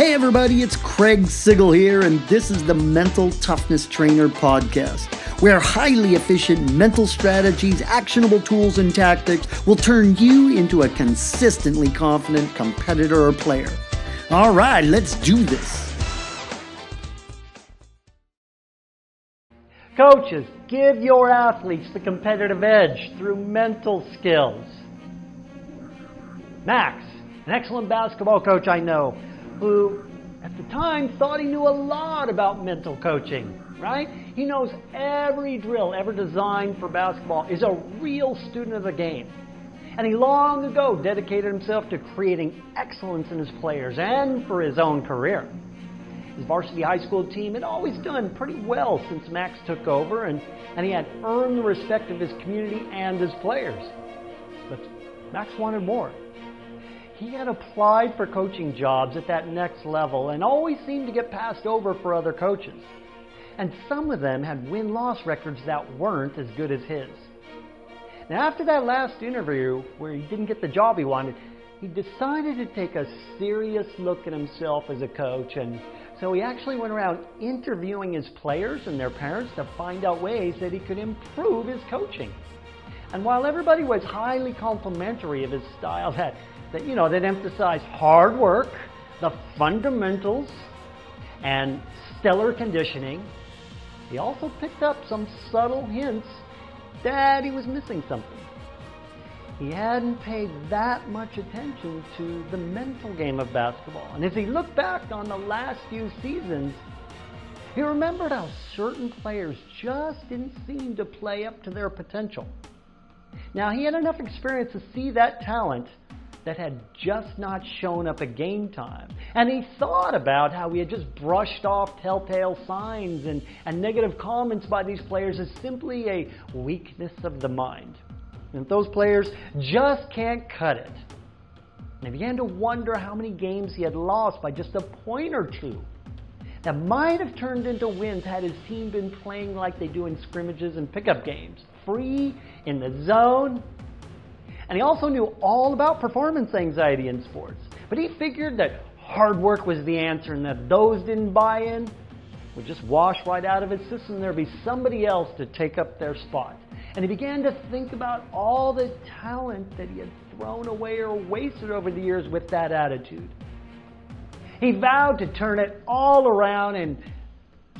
Hey, everybody, it's Craig Sigl here, and this is the Mental Toughness Trainer Podcast, where highly efficient mental strategies, actionable tools, and tactics will turn you into a consistently confident competitor or player. All right, let's do this. Coaches, give your athletes the competitive edge through mental skills. Max, an excellent basketball coach I know, who at the time thought he knew a lot about mental coaching, right? He knows every drill ever designed for basketball, is a real student of the game. And he long ago dedicated himself to creating excellence in his players and for his own career. His varsity high school team had always done pretty well since Max took over, and, and he had earned the respect of his community and his players. But Max wanted more he had applied for coaching jobs at that next level and always seemed to get passed over for other coaches. And some of them had win loss records that weren't as good as his. Now, after that last interview where he didn't get the job he wanted, he decided to take a serious look at himself as a coach. And so he actually went around interviewing his players and their parents to find out ways that he could improve his coaching. And while everybody was highly complimentary of his style that that, you know, that emphasize hard work, the fundamentals, and stellar conditioning. He also picked up some subtle hints that he was missing something. He hadn't paid that much attention to the mental game of basketball. And as he looked back on the last few seasons, he remembered how certain players just didn't seem to play up to their potential. Now, he had enough experience to see that talent that had just not shown up at game time. And he thought about how he had just brushed off telltale signs and, and negative comments by these players as simply a weakness of the mind. And those players just can't cut it. And he began to wonder how many games he had lost by just a point or two that might have turned into wins had his team been playing like they do in scrimmages and pickup games, free in the zone and he also knew all about performance anxiety in sports. But he figured that hard work was the answer and that those didn't buy in would just wash right out of his system there'd be somebody else to take up their spot. And he began to think about all the talent that he had thrown away or wasted over the years with that attitude. He vowed to turn it all around and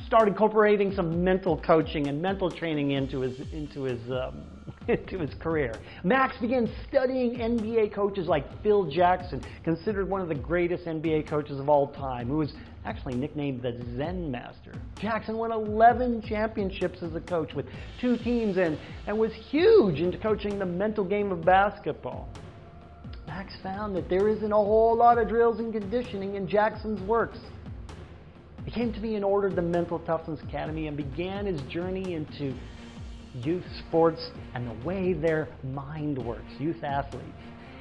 start incorporating some mental coaching and mental training into his into his um, into his career. Max began studying NBA coaches like Phil Jackson, considered one of the greatest NBA coaches of all time, who was actually nicknamed the Zen Master. Jackson won 11 championships as a coach with two teams and, and was huge into coaching the mental game of basketball. Max found that there isn't a whole lot of drills and conditioning in Jackson's works. He came to me and ordered the Mental Toughness Academy and began his journey into youth sports and the way their mind works, youth athletes.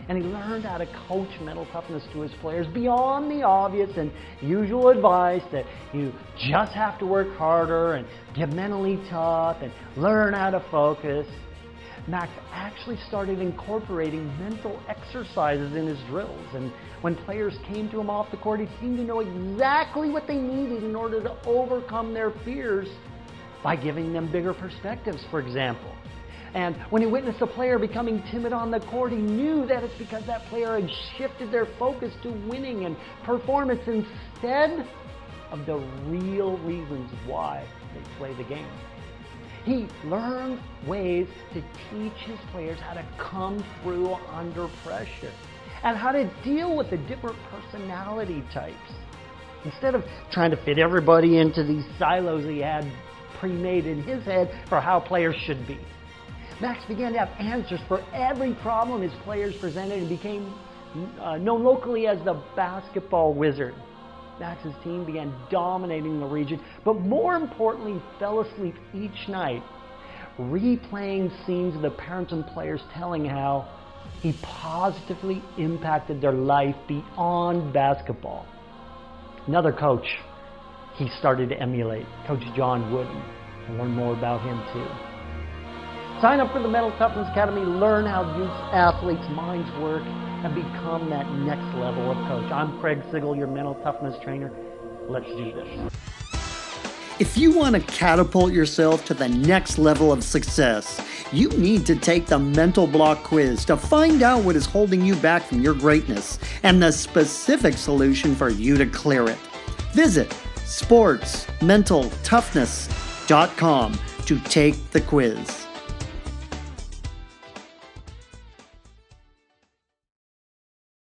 And he learned how to coach mental toughness to his players beyond the obvious and usual advice that you just have to work harder and get mentally tough and learn how to focus. Max actually started incorporating mental exercises in his drills. And when players came to him off the court, he seemed to know exactly what they needed in order to overcome their fears by giving them bigger perspectives, for example. And when he witnessed a player becoming timid on the court, he knew that it's because that player had shifted their focus to winning and performance instead of the real reasons why they play the game. He learned ways to teach his players how to come through under pressure and how to deal with the different personality types. Instead of trying to fit everybody into these silos he had pre-made in his head for how players should be. Max began to have answers for every problem his players presented and became uh, known locally as the basketball wizard. Max's team began dominating the region, but more importantly, fell asleep each night, replaying scenes of the parents and players telling how he positively impacted their life beyond basketball. Another coach he started to emulate, Coach John Wooden. And learn more about him too. Sign up for the Mental Toughness Academy, learn how youth athletes' minds work, and become that next level of coach. I'm Craig Sigl, your mental toughness trainer. Let's do this. If you want to catapult yourself to the next level of success, you need to take the mental block quiz to find out what is holding you back from your greatness and the specific solution for you to clear it. Visit sportsmentaltoughness.com to take the quiz.